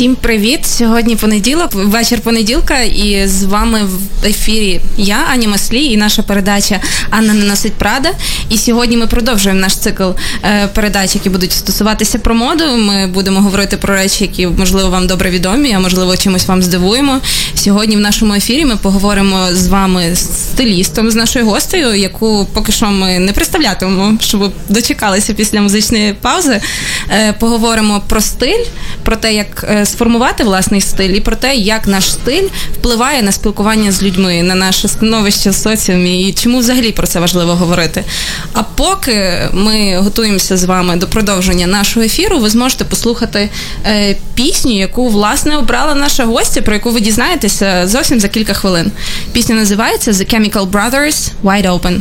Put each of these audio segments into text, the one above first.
Всім привіт! Сьогодні понеділок, вечір понеділка, і з вами в ефірі я, Аня Маслі, і наша передача Анна не носить Прада. І сьогодні ми продовжуємо наш цикл е, передач, які будуть стосуватися про моду. Ми будемо говорити про речі, які можливо вам добре відомі, а можливо чимось вам здивуємо. Сьогодні в нашому ефірі ми поговоримо з вами з стилістом, з нашою гостею, яку поки що ми не представлятимемо, щоб дочекалися після музичної паузи. Е, поговоримо про стиль, про те, як е, сформувати власний стиль, і про те, як наш стиль впливає на спілкування з людьми, на наше становище в соціумі, і чому взагалі про це важливо говорити. А поки ми готуємося з вами до продовження нашого ефіру, ви зможете послухати е, пісню, яку власне обрала наша гостя, про яку ви дізнаєтеся зовсім за кілька хвилин. Пісня називається The Chemical Brothers Wide Open.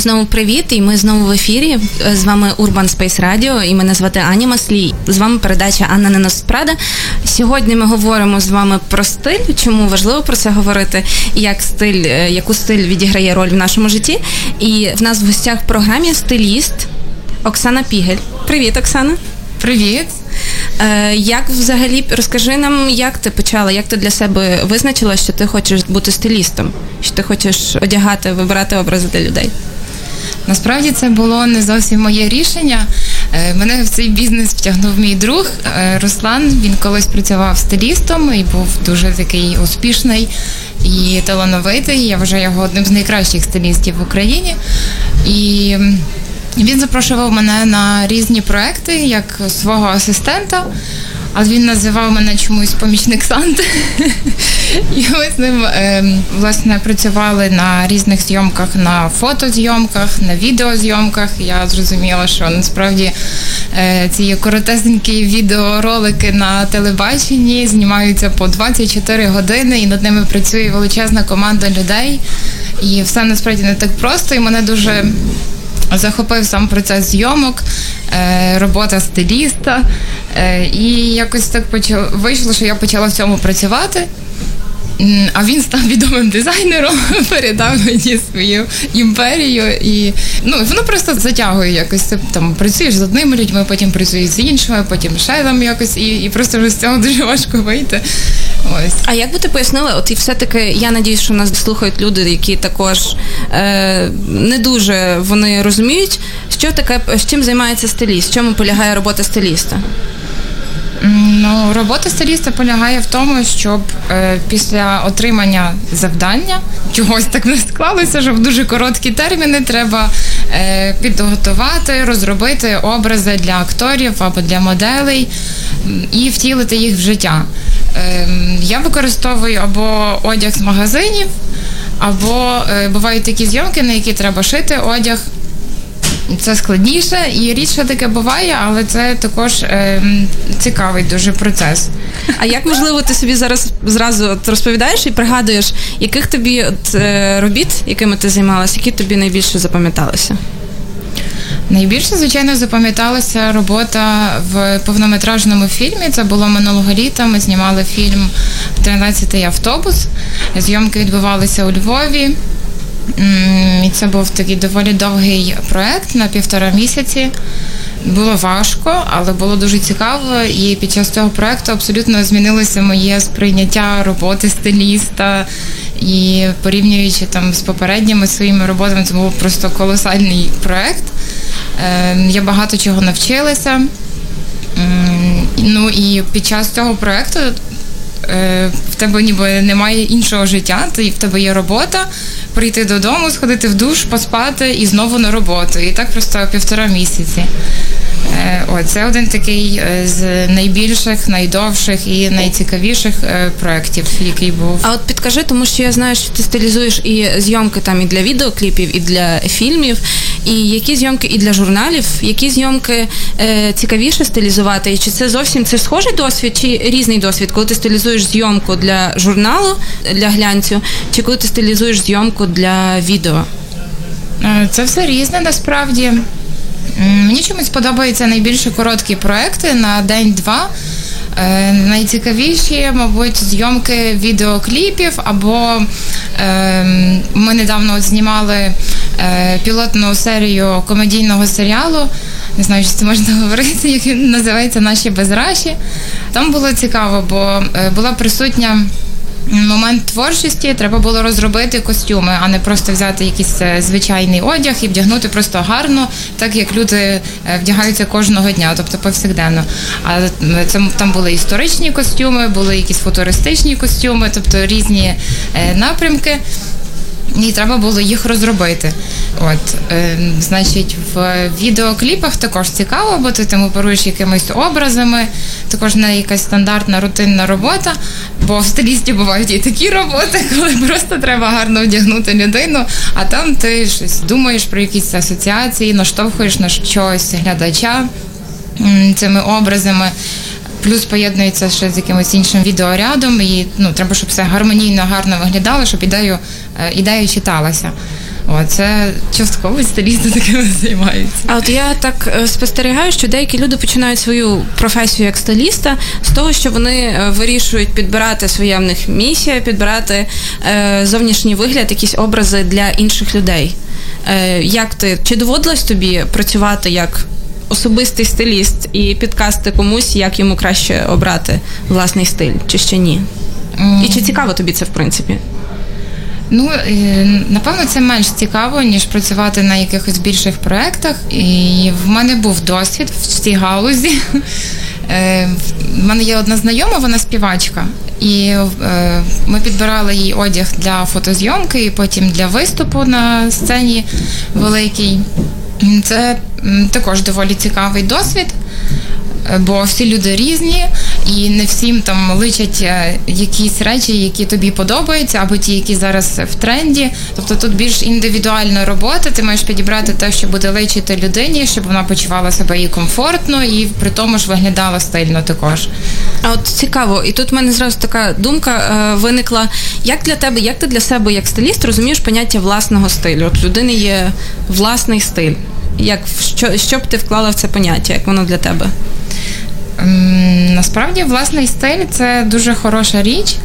Знову привіт, і ми знову в ефірі. З вами Urban Space Radio, і мене звати Аня Маслій. З вами передача Анна Неносить Прада. Сьогодні ми говоримо з вами про стиль, чому важливо про це говорити, і як стиль, е, яку стиль відіграє роль в нашому житті. І в нас в гостях в програмі стиліст Оксана Пігель. Привіт, Оксана. Привіт. Е, Як взагалі розкажи нам, як ти почала, як ти для себе визначила, що ти хочеш бути стилістом, що ти хочеш одягати, вибирати образи для людей? Насправді це було не зовсім моє рішення. Е, Мене в цей бізнес втягнув мій друг е, Руслан. Він колись працював стилістом і був дуже такий успішний і талановитий. Я вважаю його одним з найкращих стилістів в Україні. І він запрошував мене на різні проекти як свого асистента. Але він називав мене чомусь помічник Санти. І ми з ним е, власне працювали на різних зйомках, на фотозйомках, на відеозйомках. Я зрозуміла, що насправді е, ці коротесенькі відеоролики на телебаченні знімаються по 24 години, і над ними працює величезна команда людей. І все насправді не так просто. І мене дуже захопив сам процес зйомок, е, робота стиліста. Е, і якось так вийшло, що я почала в цьому працювати. А він став відомим дизайнером, передав мені свою імперію, і ну воно просто затягує якось. Ти там працюєш з одними людьми, потім працюєш з іншими, потім ще там якось, і, і просто вже з цього дуже важко вийти. Ось. А як би ти пояснила, от і все-таки я надіюсь, що нас слухають люди, які також е, не дуже вони розуміють, що таке з чим займається стиліст, в чому полягає робота стиліста. Ну, робота стиліста полягає в тому, щоб е, після отримання завдання чогось так не склалося, що в дуже короткі терміни треба е, підготувати, розробити образи для акторів або для моделей і втілити їх в життя. Е, я використовую або одяг з магазинів, або е, бувають такі зйомки, на які треба шити одяг. Це складніше і рідше таке буває, але це також е, цікавий дуже процес. А як можливо ти собі зараз зразу от розповідаєш і пригадуєш, яких тобі от, е, робіт, якими ти займалася, які тобі найбільше запам'яталися? Найбільше, звичайно, запам'яталася робота в повнометражному фільмі. Це було минулого літа. Ми знімали фільм «13-й автобус. Зйомки відбувалися у Львові. І це був такий доволі довгий проект на півтора місяці. Було важко, але було дуже цікаво. І під час цього проекту абсолютно змінилося моє сприйняття роботи стиліста. І порівнюючи там з попередніми своїми роботами, це був просто колосальний проект. Е, Я багато чого навчилася. Ну і під час цього проекту е, тебе ніби немає іншого життя, ти в тебе є робота, прийти додому, сходити в душ, поспати і знову на роботу. І так просто півтора місяці. Е, О, це один такий е, з найбільших, найдовших і найцікавіших е, проєктів, який був. А от підкажи, тому що я знаю, що ти стилізуєш і зйомки там і для відеокліпів, і для фільмів, і які зйомки і для журналів, які зйомки е, цікавіше стилізувати, і чи це зовсім це схожий досвід, чи різний досвід, коли ти стилізуєш зйомку для журналу, для глянцю, чи коли ти стилізуєш зйомку для відео? Е, Це все різне насправді. Мені чомусь подобаються найбільше короткі проекти на день-два. Е, Найцікавіші, мабуть, зйомки відеокліпів, або е, ми недавно от знімали е, пілотну серію комедійного серіалу. Не знаю, чи це можна говорити, який називається Наші безраші. Там було цікаво, бо е, була присутня момент творчості треба було розробити костюми, а не просто взяти якийсь е, звичайний одяг і вдягнути просто гарно, так як люди е, вдягаються кожного дня, тобто повсякденно. А це там були історичні костюми, були якісь футуристичні костюми, тобто різні е, напрямки. І треба було їх розробити. От, е, значить, в відеокліпах також цікаво, бо ти там оперуєш якимись образами, також не якась стандартна рутинна робота, бо в стилісті бувають і такі роботи, коли просто треба гарно вдягнути людину, а там ти щось думаєш про якісь асоціації, наштовхуєш на щось глядача цими образами. Плюс поєднується ще з якимось іншим відеорядом, і ну треба, щоб все гармонійно, гарно виглядало, щоб ідею, е, ідея читалася. О, це частково стилісти такими займаються. А от я так е, спостерігаю, що деякі люди починають свою професію як стиліста з того, що вони е, вирішують підбирати своя в них місія, підбирати е, зовнішній вигляд, якісь образи для інших людей. Е, Як ти чи доводилось тобі працювати як особистий стиліст і підкасти комусь, як йому краще обрати власний стиль, чи ще ні? І чи цікаво тобі це в принципі? Ну, е, напевно, це менш цікаво, ніж працювати на якихось більших проєктах. І в мене був досвід в цій галузі. Е, В мене є одна знайома, вона співачка. І е, ми підбирали їй одяг для фотозйомки і потім для виступу на сцені великій. Це також доволі цікавий досвід. Е, Бо всі люди різні, і не всім там личать е, якісь речі, які тобі подобаються, або ті, які зараз в тренді. Тобто тут більш індивідуальна робота. Ти маєш підібрати те, що буде личити людині, щоб вона почувала себе і комфортно, і при тому ж виглядала стильно також. А от цікаво, і тут в мене зразу така думка е, виникла. Як для тебе, як ти для себе, як стиліст, розумієш поняття власного стилю? От людини є власний стиль. Як що, що б ти вклала в це поняття? Як воно для тебе? Насправді, власний стиль це дуже хороша річ.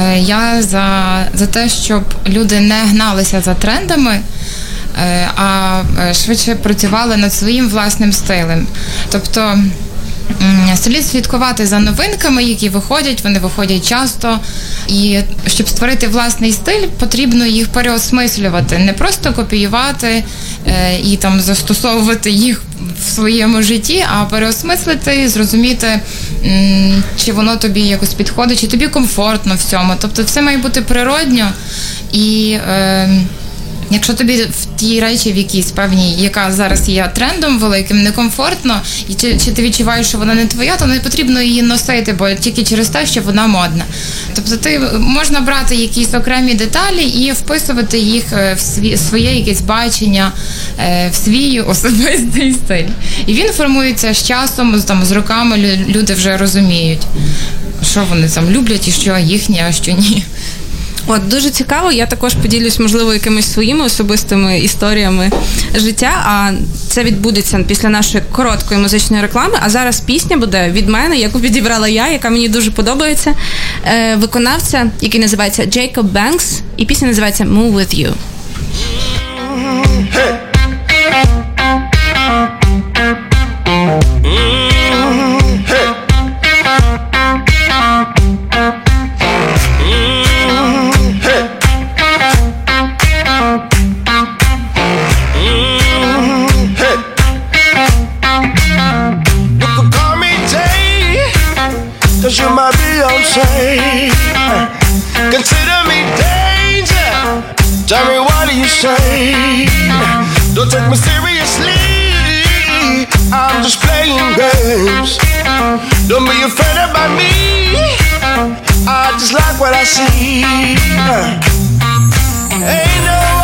Е, Я за, за те, щоб люди не гналися за трендами, е, а е, швидше працювали над своїм власним стилем. Тобто слід слідкувати за новинками, які виходять, вони виходять часто. І щоб створити власний стиль, потрібно їх переосмислювати, не просто копіювати е, і там застосовувати їх в своєму житті, а переосмислити, зрозуміти, м, чи воно тобі якось підходить, чи тобі комфортно в цьому. Тобто все має бути природньо і. Якщо тобі в тій речі, в якійсь певній, яка зараз є трендом великим, некомфортно, і чи, чи ти відчуваєш, що вона не твоя, то не потрібно її носити, бо тільки через те, що вона модна. Тобто ти можна брати якісь окремі деталі і вписувати їх е, в сві, своє якесь бачення, е, в свій особистий стиль. І він формується з часом, там з роками люди вже розуміють, що вони там люблять і що їхнє, а що ні. От дуже цікаво. Я також поділюсь, можливо, якимись своїми особистими історіями життя. А це відбудеться після нашої короткої музичної реклами. А зараз пісня буде від мене, яку підібрала я, яка мені дуже подобається. Е, виконавця, який називається Джейкоб Бенкс, і пісня називається Move with You. You Consider me danger. Tell me what do you say? Don't take me seriously. I'm just playing games. Don't be offended by me. I just like what I see. Ain't no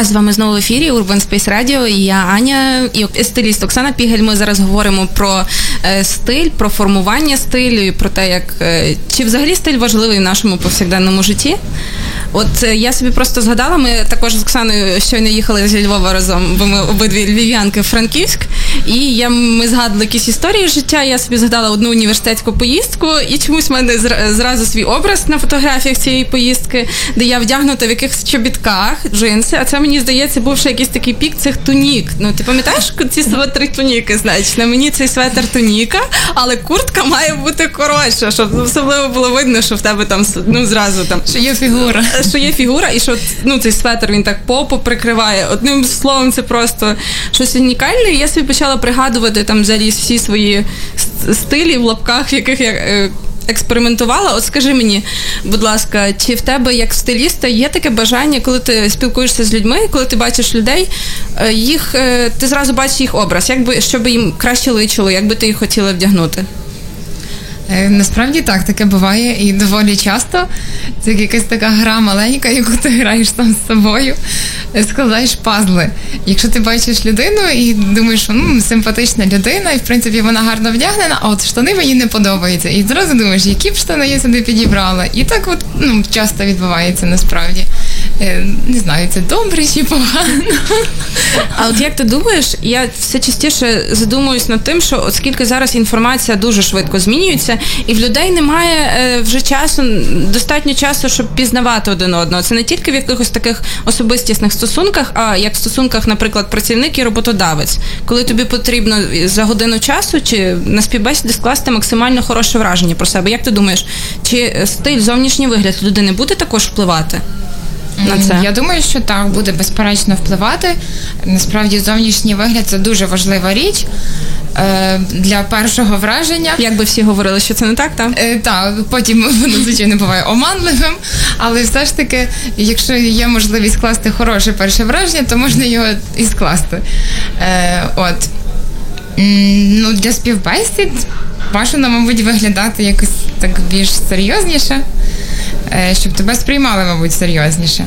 А з вами знову в ефірі Urban Space Radio я Аня і стиліст Оксана Пігель. Ми зараз говоримо про е, стиль, про формування стилю і про те, як е, чи взагалі стиль важливий в нашому повсякденному житті. От е, я собі просто згадала, ми також з Оксаною щойно їхали зі Львова разом, бо ми обидві львів'янки в Франківськ. І я, ми згадували якісь історії життя. Я собі згадала одну університетську поїздку, і чомусь в мене зразу свій образ на фотографіях цієї поїздки, де я вдягнута в якихось чобітках, джинси. А це мені здається, був ще якийсь такий пік цих тунік. Ну ти пам'ятаєш ці светри туніки? Значить, на мені цей светр туніка, але куртка має бути коротша, щоб особливо було видно, що в тебе там ну зразу там Що є фігура. Що є фігура, і що ну цей светр він так попу прикриває. Одним словом, це просто щось унікальне. І я собі почала пригадувати там взагалі всі свої стилі в лапках, в яких я. е, Експериментувала, от скажи мені, будь ласка, чи в тебе як стиліста є таке бажання, коли ти спілкуєшся з людьми, коли ти бачиш людей, е, їх е, ти зразу бачиш їх образ, як би щоб їм краще личило, як би ти їх хотіла вдягнути? Е, Насправді так, таке буває і доволі часто. Це якась така гра маленька, яку ти граєш там з собою, е, складаєш пазли. Якщо ти бачиш людину і думаєш, що ну, симпатична людина, і в принципі вона гарно вдягнена, а от штани мені не подобаються. І зразу думаєш, які б штани я сюди підібрала. І так от ну, часто відбувається насправді. Е, Не знаю, це добре чи погано. А от як ти думаєш, я все частіше задумуюсь над тим, що оскільки зараз інформація дуже швидко змінюється, і в людей немає е, вже часу, достатньо часу, щоб пізнавати один одного. Це не тільки в якихось таких особистісних стосунках, а як в стосунках, наприклад, працівник і роботодавець, коли тобі потрібно за годину часу чи на співбесіді скласти максимально хороше враження про себе. Як ти думаєш, чи стиль, зовнішній вигляд людини буде також впливати? На це Я думаю, що так буде безперечно впливати. Насправді, зовнішній вигляд це дуже важлива річ е, для першого враження. як би всі говорили, що це не так, так? Е, так, потім воно звичайно буває оманливим, але все ж таки, якщо є можливість скласти хороше перше враження, то можна його і скласти. Е, от. Ну, для співбесід бажано, мабуть, виглядати якось так більш серйозніше, щоб тебе сприймали, мабуть, серйозніше.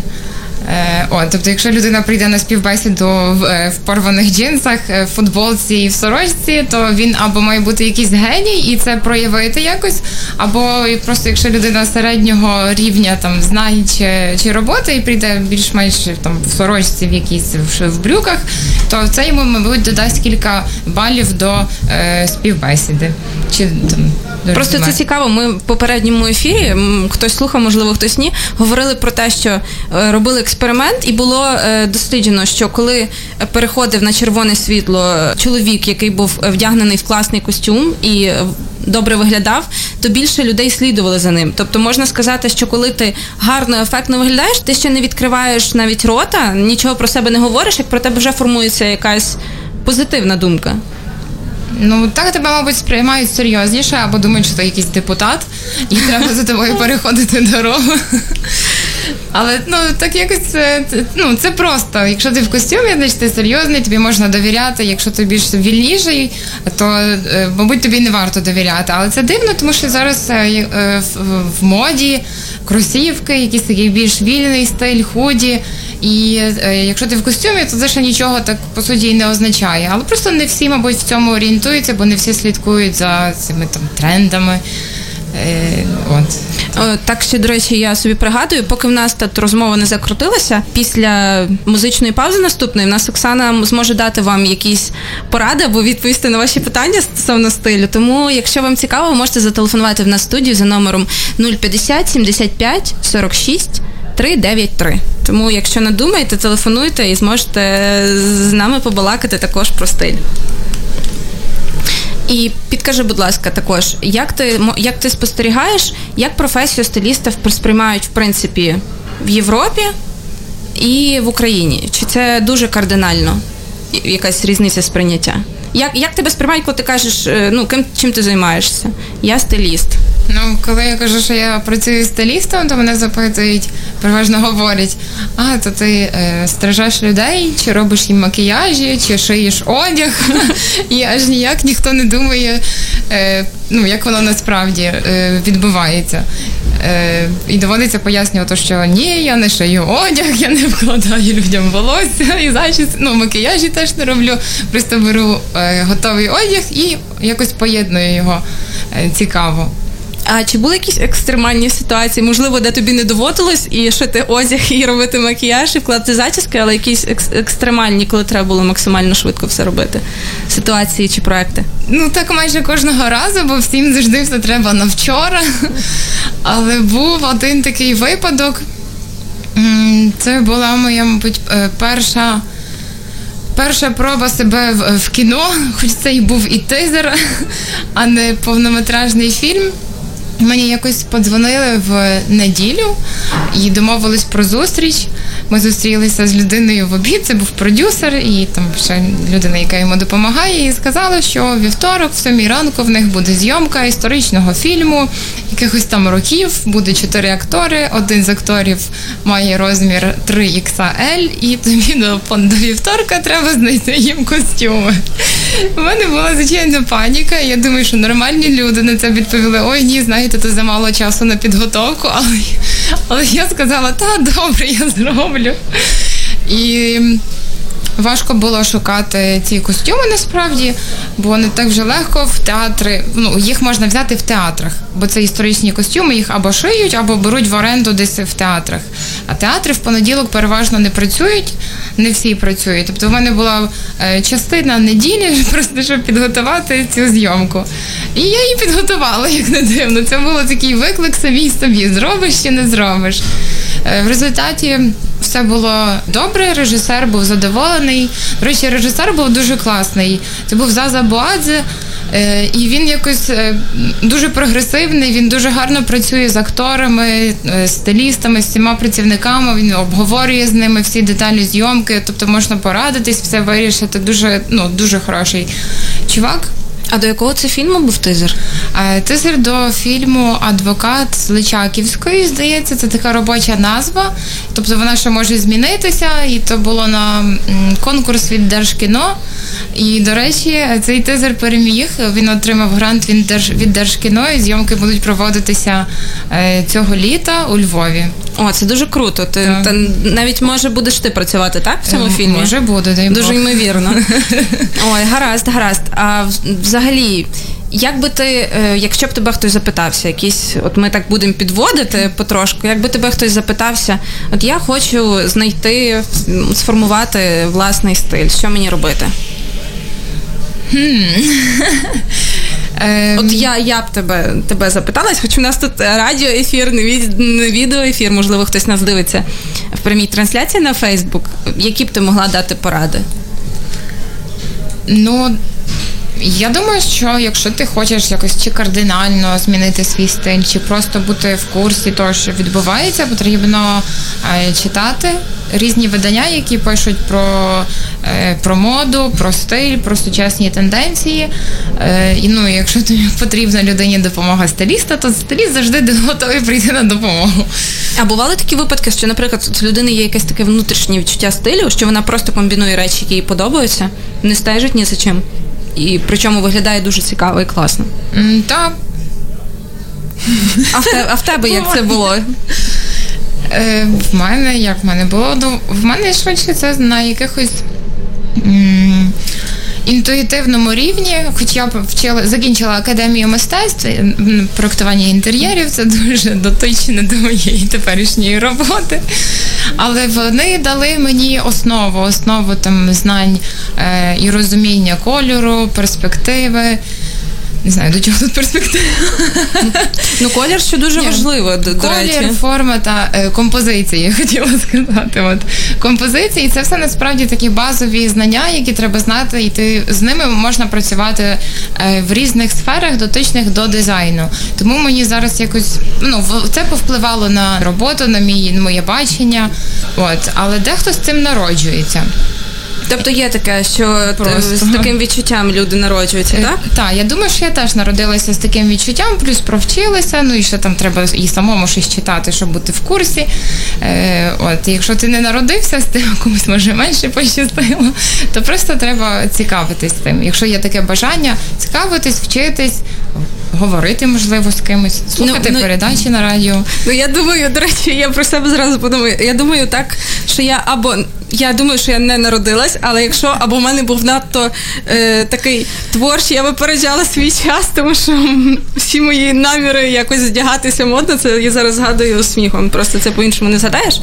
Е, От, тобто, якщо людина прийде на співбесіду в, е, в порваних джинсах, е, в футболці і в сорочці, то він або має бути якийсь геній і це проявити якось, або просто якщо людина середнього рівня там знань чи, чи роботи і прийде більш-менш там в сорочці в якійсь в, в брюках, то це йому, мабуть, додасть кілька балів до е, співбесіди. Чи там до Просто це цікаво. Ми в попередньому ефірі, хтось слухав, можливо, хтось ні, говорили про те, що робили експеримент, і було е, досліджено, що коли переходив на червоне світло чоловік, який був вдягнений в класний костюм і е, добре виглядав, то більше людей слідували за ним. Тобто можна сказати, що коли ти гарно, ефектно виглядаєш, ти ще не відкриваєш навіть рота, нічого про себе не говориш, як про тебе вже формується якась позитивна думка. Ну так тебе, мабуть, сприймають серйозніше, або думають, що ти якийсь депутат, і треба за тобою переходити дорогу. Але ну так якось це, ну, це просто. Якщо ти в костюмі, значить ти серйозний, тобі можна довіряти. Якщо ти більш вільніший, то е, мабуть тобі не варто довіряти. Але це дивно, тому що зараз е, е, в моді кросівки, якийсь такий більш вільний стиль, худі. І е, якщо ти в костюмі, то це ще нічого так по суті не означає. Але просто не всі, мабуть, в цьому орієнтуються, бо не всі слідкують за цими там трендами. Е, от. Е, Так що, до речі, я собі пригадую, поки в нас тут розмова не закрутилася, після музичної паузи наступної в нас Оксана зможе дати вам якісь поради або відповісти на ваші питання стосовно стилю. Тому, якщо вам цікаво, ви можете зателефонувати в нас студію за номером 050 75 46 393. Тому, якщо надумаєте, телефонуйте і зможете з нами побалакати також про стиль. І підкажи, будь ласка, також, як ти як ти спостерігаєш, як професію стиліста сприймають в принципі в Європі і в Україні? Чи це дуже кардинально? Якась різниця сприйняття? Як, як тебе сприймають, коли ти кажеш, е, ну ким чим ти займаєшся? Я стиліст. Ну, коли я кажу, що я працюю стилістом, то мене запитують, переважно говорять: а, то ти е, стрижеш людей, чи робиш їм макіяжі, чи шиєш одяг. І аж ніяк ніхто не думає, е, ну, як воно насправді е, відбувається. Е, і доводиться пояснювати, що ні, я не шию одяг, я не вкладаю людям волосся і зачіс, ну макіяжі теж не роблю. Просто беру е, готовий одяг і якось поєдную його цікаво. А чи були якісь екстремальні ситуації? Можливо, де тобі не доводилось і шити одяг, і робити макіяж, і вкладати зачіски, але якісь екс- екстремальні, коли треба було максимально швидко все робити? Ситуації чи проекти? Ну так майже кожного разу, бо всім завжди все треба на вчора. Але був один такий випадок. Це була моя, мабуть, е, перша. Перша проба себе в, кіно, хоч це і був і тизер, а не повнометражний фільм. Мені якось подзвонили в неділю і домовились про зустріч. Ми зустрілися з людиною в обід. Це був продюсер і там ще людина, яка йому допомагає, і сказали, що вівторок, в сьомій ранку, в них буде зйомка історичного фільму, якихось там років. Буде чотири актори. Один з акторів має розмір 3XL, і тобі до, до вівторка треба знайти їм костюми. У мене була звичайно паніка. Я думаю, що нормальні люди на це відповіли: ой, ні, знаєте, то замало часу на підготовку. Але, але я сказала, та добре, я зроблю. І важко було шукати ці костюми насправді, бо не так вже легко в театри. Ну, їх можна взяти в театрах, бо це історичні костюми, їх або шиють, або беруть в оренду десь в театрах. А театри в понеділок переважно не працюють, не всі працюють. Тобто в мене була е, частина неділі, просто щоб підготувати цю зйомку. І я її підготувала, як не дивно. Це був такий виклик самій собі: зробиш чи не зробиш. Е, В результаті все було добре. Режисер був задоволений. До речі, режисер був дуже класний. Це був Заза Боадзе. Е, І він якось е, дуже прогресивний, він дуже гарно працює з акторами, стилістами, з всіма працівниками. Він обговорює з ними всі деталі зйомки, тобто можна порадитись, все вирішити. Дуже, ну, дуже хороший чувак. А до якого це фільму був тизер? Тизер до фільму Адвокат з Личаківської, здається, це така робоча назва. Тобто вона ще може змінитися, і то було на конкурс від Держкіно. І, до речі, цей тизер переміг. Він отримав грант від, Держ... від Держкіно, і зйомки будуть проводитися е, цього літа у Львові. О, це дуже круто. Ти та навіть може будеш ти працювати, так? В цьому Е, фільмі? Може буде, дай Дуже ймовірно. Ой, гаразд, гаразд. А в- взагалі, як би ти, е, якщо б тебе хтось запитався, якісь, от ми так будемо підводити потрошку, якби тебе хтось запитався, от я хочу знайти, сформувати власний стиль, що мені робити? Е, От я, я б тебе, тебе запиталась, хоч у нас тут радіоефір, не, від, не відеоефір, можливо, хтось нас дивиться в прямій трансляції на Фейсбук. Які б ти могла дати поради? Ну, я думаю, що якщо ти хочеш якось чи кардинально змінити свій стиль, чи просто бути в курсі того, що відбувається, потрібно е, читати різні видання, які пишуть про, е, про моду, про стиль, про сучасні тенденції. Е, і ну, якщо тобі потрібна людині допомога стиліста, то стиліст завжди готовий прийти на допомогу. А бували такі випадки, що, наприклад, у людини є якесь таке внутрішнє відчуття стилю, що вона просто комбінує речі, які їй подобаються, не стежить ні за чим. І причому виглядає дуже цікаво і класно. М, Та А в, те, а в тебе як це було? Е, в мене, як в мене було, ну, в мене швидше це на якихось. м, Інтуїтивному рівні, хоч я вчила, закінчила академію мистецтв проектування інтер'єрів, це дуже дотичне до моєї теперішньої роботи. Але вони дали мені основу, основу там знань е, і розуміння кольору, перспективи. Не знаю, до чого тут перспектива. Ну, колір ще дуже Ні. важливо, до, до Колір, речі. форма та е, композиції, я хотіла сказати. От композиції це все насправді такі базові знання, які треба знати, і ти з ними можна працювати е, в різних сферах, дотичних до дизайну. Тому мені зараз якось ну це повпливало на роботу, на мій на моє бачення. От, але дехто з цим народжується. Тобто є таке, що е, Просто. з таким відчуттям люди народжуються, так? Е, Так, я думаю, що я теж народилася з таким відчуттям, плюс провчилася. Ну і ще там треба і самому щось читати, щоб бути в курсі. Е, от, якщо ти не народився з тим, комусь може менше пощастило, то просто треба цікавитись тим. Якщо є таке бажання, цікавитись, вчитись. говорити, можливо, з кимось, слухати ну, передачі на радіо. Ну я думаю, до речі, я про себе зразу подумаю. Я думаю, так, що я або я думаю, що я не народилась, але якщо або в мене був надто е, такий творчий, я випереджала свій час, тому що всі мої наміри якось здягатися модно, це я зараз згадую сміхом. Просто це по-іншому не згадаєш.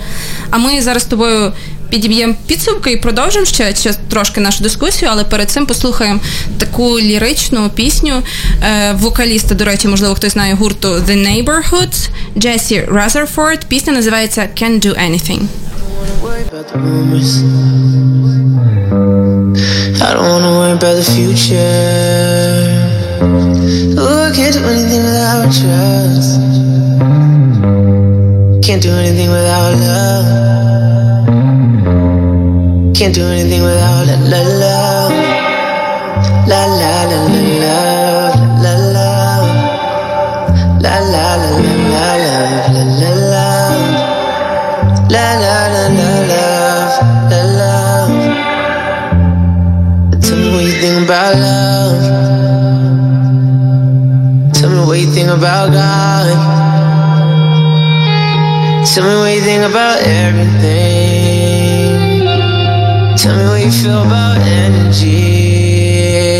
А ми зараз з тобою. Підіб'ємо підсумки і продовжимо ще, ще трошки нашу дискусію, але перед цим послухаємо таку ліричну пісню е, вокаліста, до речі, можливо, хтось знає гурту The Neighborhoods, Джесі Разерфорд. Пісня називається Can't Do Anything. I don't wanna worry about the future. Oh, I can't do anything without trust. Can't do anything without love. Can't do anything without la la. La la la la. La love. La la la la la love. La la love. La la la la think about love. Tell me what you think about God. Tell me what you think about everything. Tell me what you feel about energy.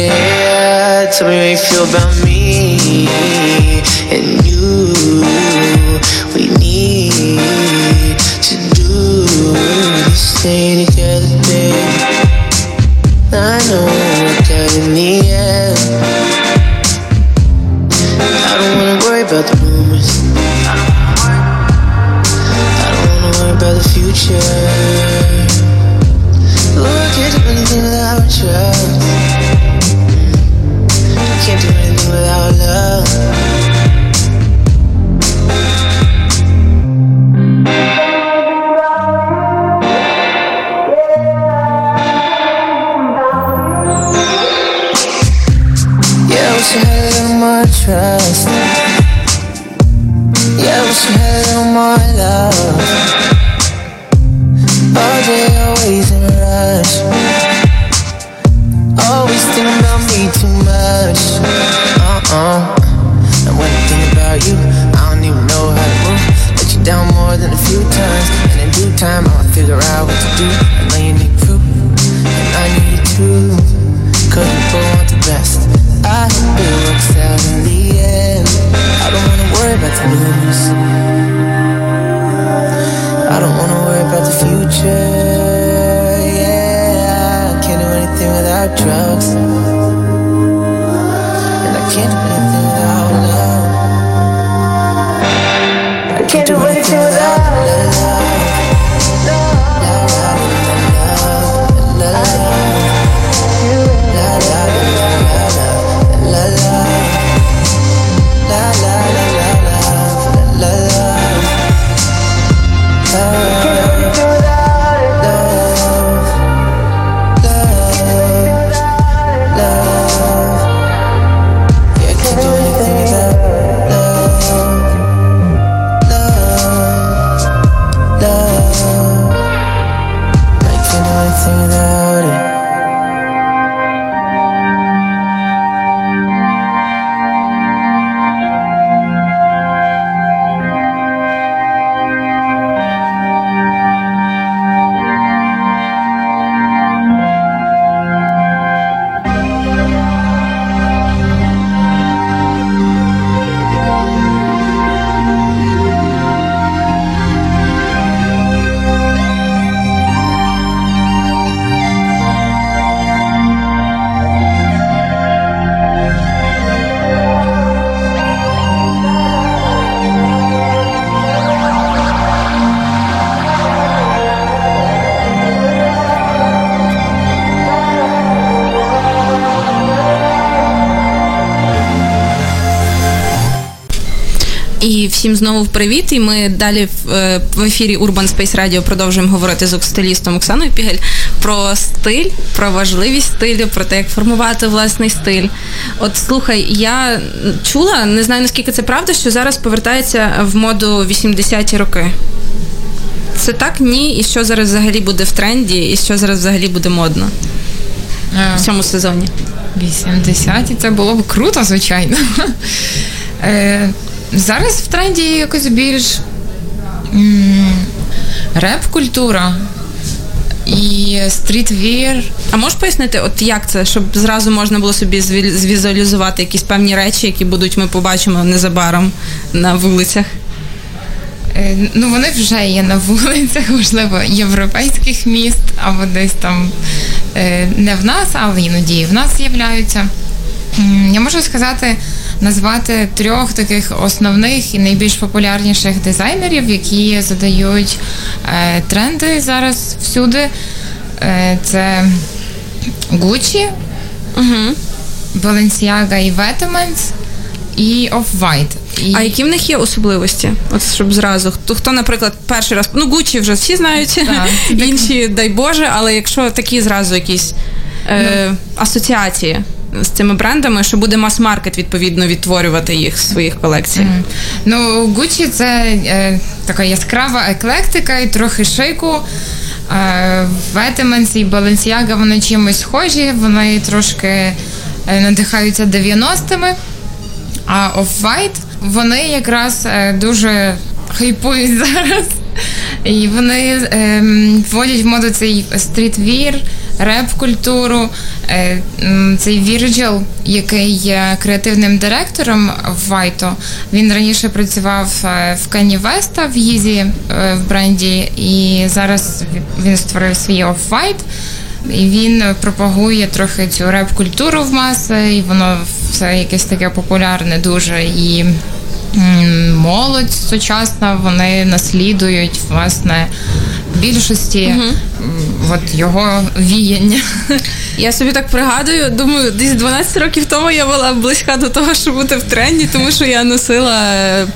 Yeah. Tell me what you feel about me news. I don't wanna worry about the future. Yeah, I can't do anything without drugs. Всім знову привіт. І ми далі в, е, в ефірі Urban Space Radio продовжуємо говорити з стилістом Оксаною Пігель про стиль, про важливість стилю, про те, як формувати власний стиль. От слухай, я чула, не знаю наскільки це правда, що зараз повертається в моду 80-ті роки. Це так? Ні. І що зараз взагалі буде в тренді, і що зараз взагалі буде модно Е, в цьому сезоні? 80 і це було б круто, звичайно. Зараз в тренді якось більш реп-культура і стрітвір. А можеш пояснити, от як це, щоб зразу можна було собі звізуалізувати якісь певні речі, які будуть ми побачимо незабаром на вулицях? Е, Ну, вони вже є на вулицях, можливо, європейських міст, або десь там е, не в нас, але іноді і в нас з'являються. Я можу сказати, назвати трьох таких основних і найбільш популярніших дизайнерів, які задають е, тренди зараз всюди. Е, Це Gucci, Угу. Balenciaga і Vetements і Off-White. І... А які в них є особливості? От щоб зразу хто, хто, наприклад, перший раз ну Гуччі вже всі знають, інші, дай Боже, але якщо такі зразу якісь е, асоціації з цими брендами, що буде мас-маркет відповідно відтворювати їх в своїх колекціях. Ну, Гуччі це е, така яскрава еклектика і трохи шику. Е, Vetements і Balenciaga вони чимось схожі, вони трошки е, надихаються 90-ми. А Off-White вони якраз е, дуже хайпують зараз. І вони ем, вводять в моду цей стрітвір, реп-культуру. Е, цей Вірджил, який є креативним директором в Вайто, він раніше працював е, в Кені Веста в Їзі е, в бренді, і зараз він створив свій Off-White. І він пропагує трохи цю реп-культуру в маси, і воно все якесь таке популярне дуже. І молодь сучасна, вони наслідують власне більшості м, от його віяння. Я собі так пригадую, думаю, десь 12 років тому я була близька до того, щоб бути в тренді, тому що я носила.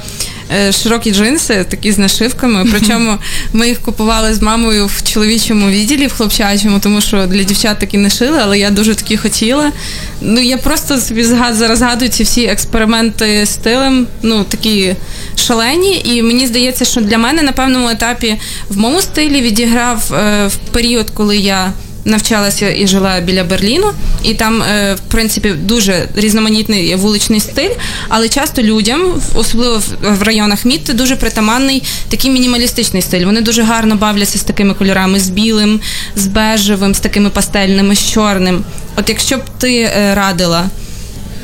Е, Широкі джинси, такі з нашивками. Причому ми їх купували з мамою в чоловічому відділі, в хлопчачому, тому що для дівчат такі не шили, але я дуже такі хотіла. Ну я просто собі згад- зараз згадую ці всі експерименти з стилем, ну такі шалені. І мені здається, що для мене на певному етапі в моєму стилі відіграв е, в період, коли я навчалася і жила біля Берліну, і там, е, в принципі, дуже різноманітний вуличний стиль, але часто людям, особливо в- районах міст, дуже притаманний такий мінімалістичний стиль. Вони дуже гарно бавляться з такими кольорами, з білим, з бежевим, з такими пастельними, з чорним. От якщо б ти е, радила,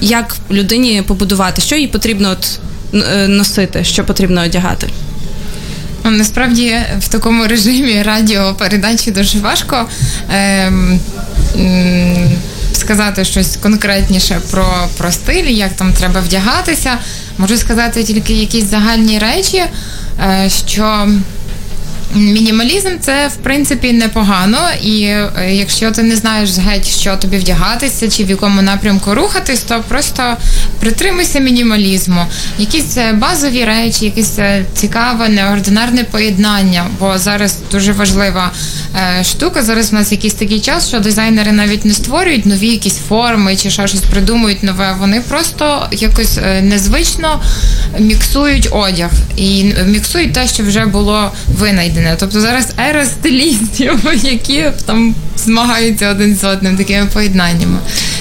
як людині побудувати, що їй потрібно от, е, носити, що потрібно одягати? Ну, Насправді в такому режимі радіопередачі дуже важко ем, м, сказати щось конкретніше про, про стиль, як там треба вдягатися. Можу сказати тільки якісь загальні речі, е, що. Мінімалізм це в принципі непогано, і е, якщо ти не знаєш геть, що тобі вдягатися чи в якому напрямку рухатись, то просто притримуйся мінімалізму. Якісь е, базові речі, якесь е, цікаве, неординарне поєднання, бо зараз дуже важлива штука. Зараз в нас якийсь такий час, що дизайнери навіть не створюють нові якісь форми чи ще щось придумують нове. Вони просто якось незвично міксують одяг і міксують те, що вже було винайдене. Тобто зараз ера стилістів, які там змагаються один з одним такими поєднаннями.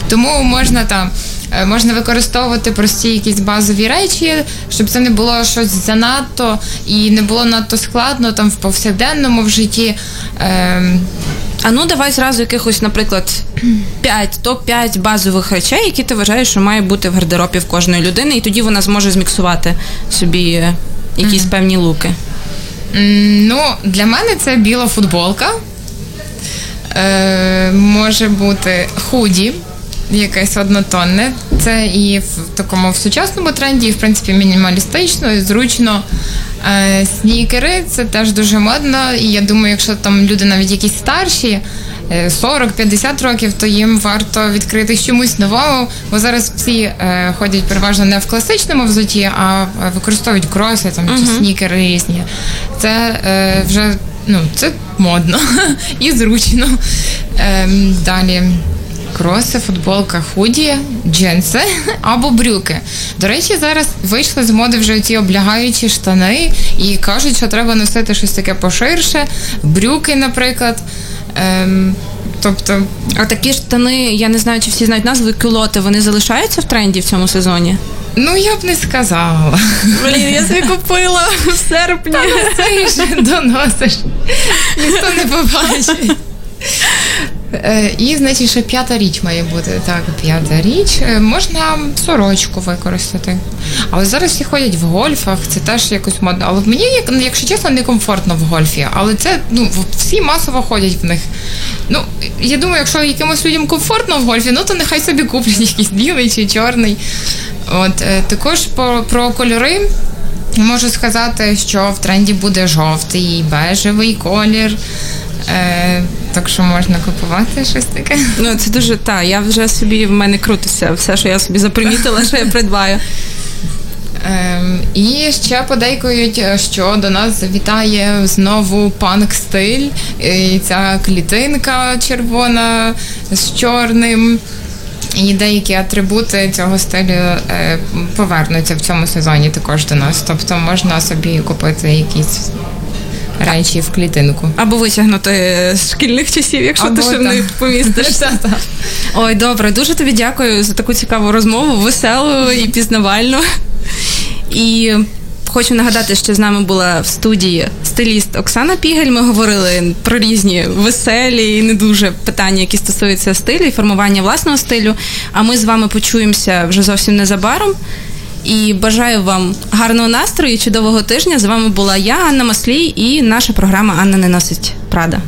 Тому можна там. е, Можна використовувати прості якісь базові речі, щоб це не було щось занадто і не було надто складно там в повсякденному в житті. Ем, А ну давай зразу якихось, наприклад, 5, топ-5 базових речей, які ти вважаєш, що має бути в гардеробі в кожної людини, і тоді вона зможе зміксувати собі е, якісь певні луки. Ну, для мене це біла футболка. Е, може бути худі, якесь однотонне. Це і в такому в сучасному тренді, і в принципі мінімалістично, і зручно. Е, снікери це теж дуже модно. І я думаю, якщо там люди навіть якісь старші. Е, 40-50 років, то їм варто відкрити чомусь новому, бо зараз всі е, ходять переважно не в класичному взуті, а е, використовують кроси там чи снікери різні. Це е, вже ну, це модно і зручно. Ем, далі. Кроси, футболка, худі, джинси або брюки. До речі, зараз вийшли з моди вже ці облягаючі штани і кажуть, що треба носити щось таке поширше, брюки, наприклад. Ем, Тобто, А такі штани, я не знаю, чи всі знають назву кюлоти, вони залишаються в тренді в цьому сезоні? ну я б не сказала. Блін, я собі купила в серпні. Ти ж доносиш. Ніхто не побачить. Е, І, значить, ще п'ята річ має бути. Так, п'ята річ. Е, Можна сорочку використати. Але зараз всі ходять в гольфах, це теж якось модно. Але мені, ну, якщо чесно, некомфортно в гольфі. Але це ну, всі масово ходять в них. Ну, я думаю, якщо якимось людям комфортно в гольфі, ну то нехай собі куплять якийсь білий чи чорний. От, е, також по, про кольори. Можу сказати, що в тренді буде жовтий, бежевий колір. Е, так що можна купувати щось таке. Ну, це дуже та. Я вже собі в мене крутиться все, що я собі запримітила, що я придбаю. Ем, і ще подейкують, що до нас завітає знову панк стиль. І ця клітинка червона з чорним. І деякі атрибути цього стилю е, повернуться в цьому сезоні також до нас. Тобто можна собі купити якісь речі в клітинку. Або витягнути з шкільних часів, якщо Або ти ще в них помістиш. Ой, добре, дуже тобі дякую за таку цікаву розмову, веселу і пізнавальну. І хочу нагадати, що з нами була в студії стиліст Оксана Пігель. Ми говорили про різні веселі і не дуже питання, які стосуються стилю і формування власного стилю. А ми з вами почуємося вже зовсім незабаром. І бажаю вам гарного настрою чудового тижня. З вами була я, Анна Маслій, і наша програма Анна не носить Прада.